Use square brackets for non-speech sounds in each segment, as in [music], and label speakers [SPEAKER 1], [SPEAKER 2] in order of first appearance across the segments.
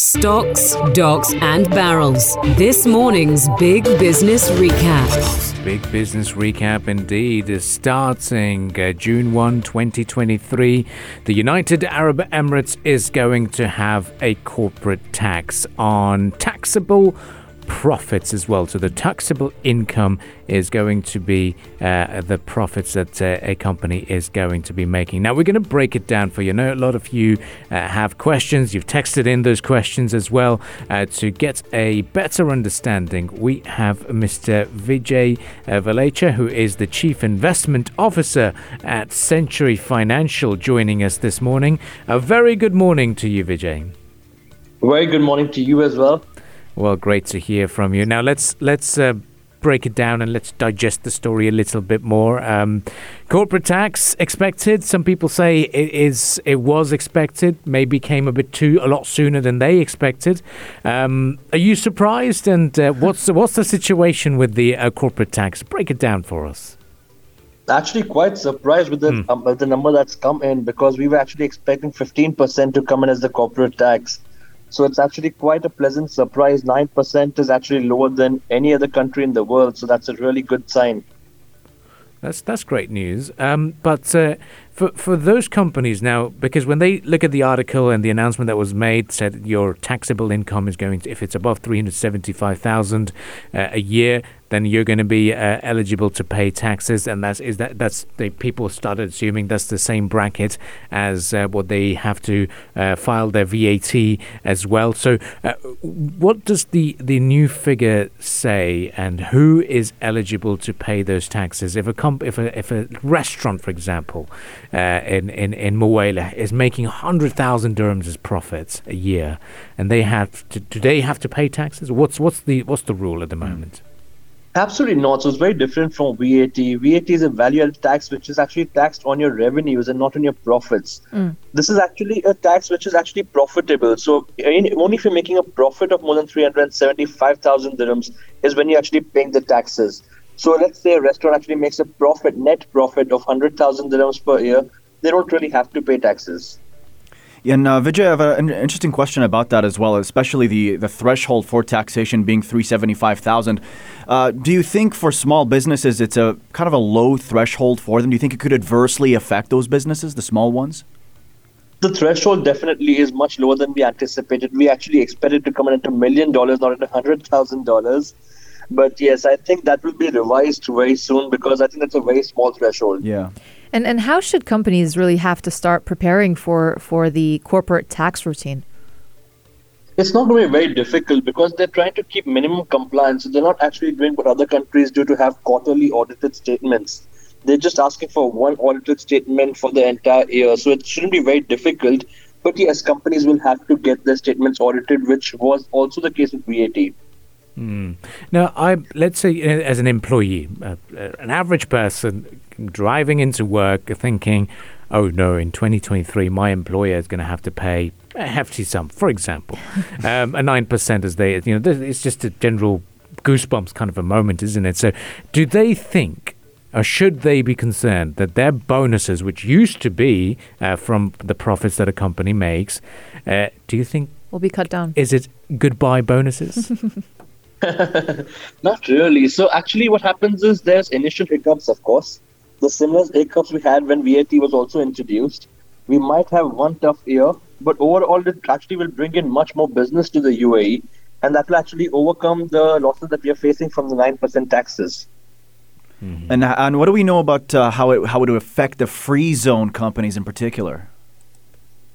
[SPEAKER 1] Stocks, docks, and barrels. This morning's Big Business Recap.
[SPEAKER 2] Big Business Recap indeed is starting uh, June 1, 2023. The United Arab Emirates is going to have a corporate tax on taxable profits as well. So the taxable income is going to be uh, the profits that uh, a company is going to be making. Now we're going to break it down for you. I know a lot of you uh, have questions. You've texted in those questions as well uh, to get a better understanding. We have Mr. Vijay uh, Valecha, who is the Chief Investment Officer at Century Financial, joining us this morning. A very good morning to you, Vijay.
[SPEAKER 3] Very good morning to you as well.
[SPEAKER 2] Well, great to hear from you. Now let's let's uh, break it down and let's digest the story a little bit more. Um, corporate tax expected. Some people say it is. It was expected. Maybe came a bit too a lot sooner than they expected. Um, are you surprised? And uh, what's the, what's the situation with the uh, corporate tax? Break it down for us.
[SPEAKER 3] Actually, quite surprised with the
[SPEAKER 2] Hmm.
[SPEAKER 3] um, with the number that's come in because we were actually expecting 15% to come in as the corporate tax. So it's actually quite a pleasant surprise. 9% is actually lower than any other country in the world. So that's a really good sign.
[SPEAKER 2] That's that's great news. Um, but uh, for for those companies now, because when they look at the article and the announcement that was made, said your taxable income is going to, if it's above three hundred seventy five thousand uh, a year, then you're going to be uh, eligible to pay taxes, and that's is that that's the people started assuming that's the same bracket as uh, what they have to uh, file their VAT as well. So, uh, what does the the new figure say, and who is eligible to pay those taxes? If a comp, if a if a restaurant, for example, uh, in in in Muela is making hundred thousand dirhams as profits a year, and they have to, do they have to pay taxes? What's what's the what's the rule at the moment?
[SPEAKER 3] Absolutely not. So it's very different from VAT. VAT is a value added tax which is actually taxed on your revenues and not on your profits. Hmm. This is actually a tax which is actually profitable. So in, only if you're making a profit of more than 375,000 dirhams is when you're actually paying the taxes. So let's say a restaurant actually makes a profit, net profit of 100,000 dirhams per year, they don't really have to pay taxes.
[SPEAKER 4] And uh, Vijay, I have an interesting question about that as well, especially the, the threshold for taxation being 375,000. Uh, do you think for small businesses it's a kind of a low threshold for them? Do you think it could adversely affect those businesses, the small ones?
[SPEAKER 3] The threshold definitely is much lower than we anticipated. We actually expected to come in at a million dollars, not at a hundred thousand dollars. But yes, I think that will be revised very soon because I think that's a very small threshold.
[SPEAKER 4] Yeah.
[SPEAKER 5] And and how should companies really have to start preparing for for the corporate tax routine?
[SPEAKER 3] It's not going to be very difficult because they're trying to keep minimum compliance. So they're not actually doing what other countries do to have quarterly audited statements. They're just asking for one audited statement for the entire year. So it shouldn't be very difficult. But yes, companies will have to get their statements audited, which was also the case with VAT.
[SPEAKER 2] Now, I let's say uh, as an employee, uh, uh, an average person driving into work thinking, "Oh no, in 2023, my employer is going to have to pay a hefty sum." For example, [laughs] um, a nine percent as they, you know, it's just a general goosebumps kind of a moment, isn't it? So, do they think? Or should they be concerned that their bonuses, which used to be uh, from the profits that a company makes, uh, do you think
[SPEAKER 5] Will be cut down.
[SPEAKER 2] is it goodbye bonuses? [laughs] [laughs]
[SPEAKER 3] Not really. So actually, what happens is there's initial hiccups, of course. The similar hiccups we had when VAT was also introduced. We might have one tough year, but overall, it actually will bring in much more business to the UAE, and that will actually overcome the losses that we are facing from the nine percent taxes.
[SPEAKER 4] And, and what do we know about uh, how, it, how it would affect the free zone companies in particular?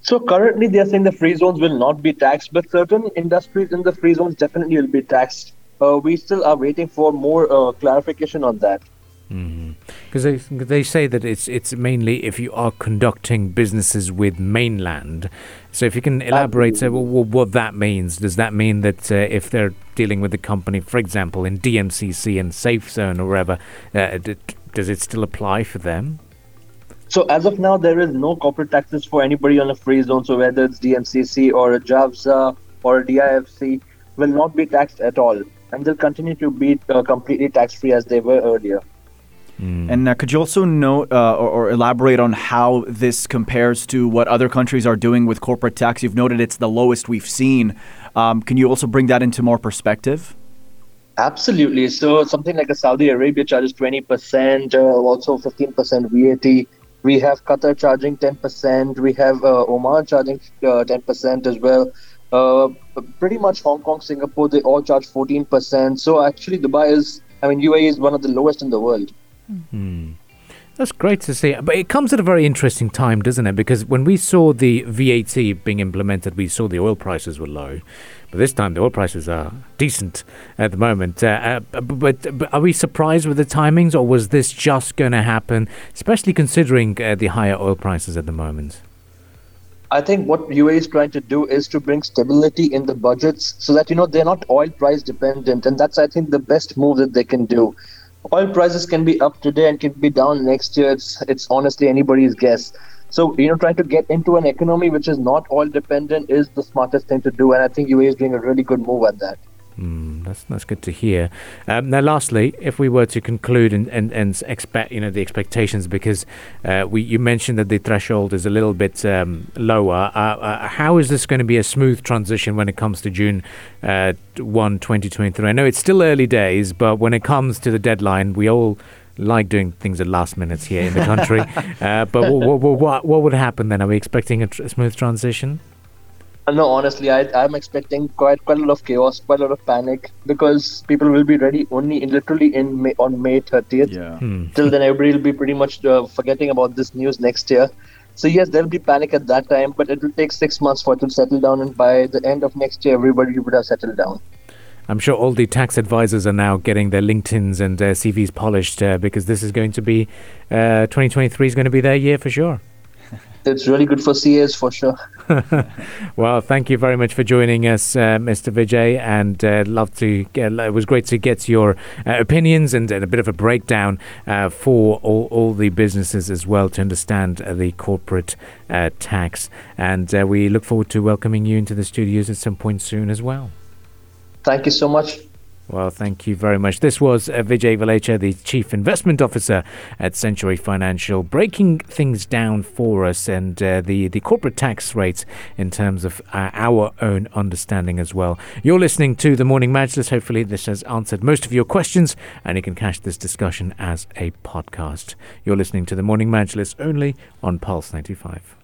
[SPEAKER 3] So currently, they are saying the free zones will not be taxed, but certain industries in the free zones definitely will be taxed. Uh, we still are waiting for more uh, clarification on that.
[SPEAKER 2] Because they they say that it's it's mainly if you are conducting businesses with mainland. So if you can elaborate, say, well, well, what that means. Does that mean that uh, if they're dealing with a company, for example, in DMCC and SAIF Zone or wherever, uh, d- does it still apply for them?
[SPEAKER 3] So as of now, there is no corporate taxes for anybody on a free zone. So whether it's DMCC or a JAFZA or a DIFC, will not be taxed at all, and they'll continue to be uh, completely tax free as they were earlier.
[SPEAKER 4] Mm. And uh, could you also note uh, or, or, elaborate on how this compares to what other countries are doing with corporate tax? You've noted it's the lowest we've seen. Um, can you also bring that into more perspective?
[SPEAKER 3] Absolutely. So something like a Saudi Arabia charges 20%, uh, also 15% VAT. We have Qatar charging 10%. We have uh, Oman charging 10% uh, as well. Uh, pretty much Hong Kong, Singapore, they all charge 14%. So actually, Dubai is, I mean, UAE is one of the lowest in the world.
[SPEAKER 2] Hmm. That's great to see. But it comes at a very interesting time, doesn't it? Because when we saw the VAT being implemented, we saw the oil prices were low. But this time, the oil prices are decent at the moment. Uh, uh, but, but, are we surprised with the timings, or was this just going to happen, especially considering uh, the higher oil prices at the moment?
[SPEAKER 3] I think what UAE is trying to do is to bring stability in the budgets so that you know they're not oil price dependent, and that's I think the best move that they can do oil prices can be up today and can be down next year. It's it's honestly anybody's guess. So you know, trying to get into an economy which is not oil dependent is the smartest thing to do, and I think UAE is doing a really good move at that.
[SPEAKER 2] Mm, that's that's good to hear. Um, now, lastly, if we were to conclude and, and, and expect you know the expectations, because uh, we you mentioned that the threshold is a little bit um, lower. Uh, uh, how is this going to be a smooth transition when it comes to June uh, 1, 2023? I know it's still early days, but when it comes to the deadline, we all like doing things at last minutes here in the country. [laughs] uh, but what, what, what, what, would happen then? Are we expecting a, tr- a smooth transition?
[SPEAKER 3] Uh, no, honestly, I, I'm expecting quite quite a lot of chaos, quite a lot of panic because people will be ready only in literally in May, on May 30th.
[SPEAKER 4] Yeah. Hmm.
[SPEAKER 3] Till then, everybody will be pretty much uh, forgetting about this news next year. So yes, there'll be panic at that time, but it will take six months for it to settle down, and by the end of next year, everybody would have settled down.
[SPEAKER 2] I'm sure all the tax advisors are now getting their LinkedIn's and uh, CVs polished uh, because this is going to be uh, 2023 is going to be their year for sure [laughs]
[SPEAKER 3] it's really good for CAs for sure. [laughs]
[SPEAKER 2] well, thank you very much for joining us, uh, Mr. Vijay, and uh, love to. Get, it was great to get your uh, opinions and, and, a bit of a breakdown uh, for all, all the businesses as well to understand uh, the corporate uh, tax. And we look forward to welcoming you into the studios at some point soon as well.
[SPEAKER 3] Thank you so much.
[SPEAKER 2] Well, thank you very much. This was uh, Vijay Valecha, the Chief Investment Officer at Century Financial, breaking things down for us and uh, the, the corporate tax rates in terms of uh, our own understanding as well. You're listening to the Morning Majlis. Hopefully, this has answered most of your questions and you can catch this discussion as a podcast. You're listening to the Morning Majlis only on Pulse 95.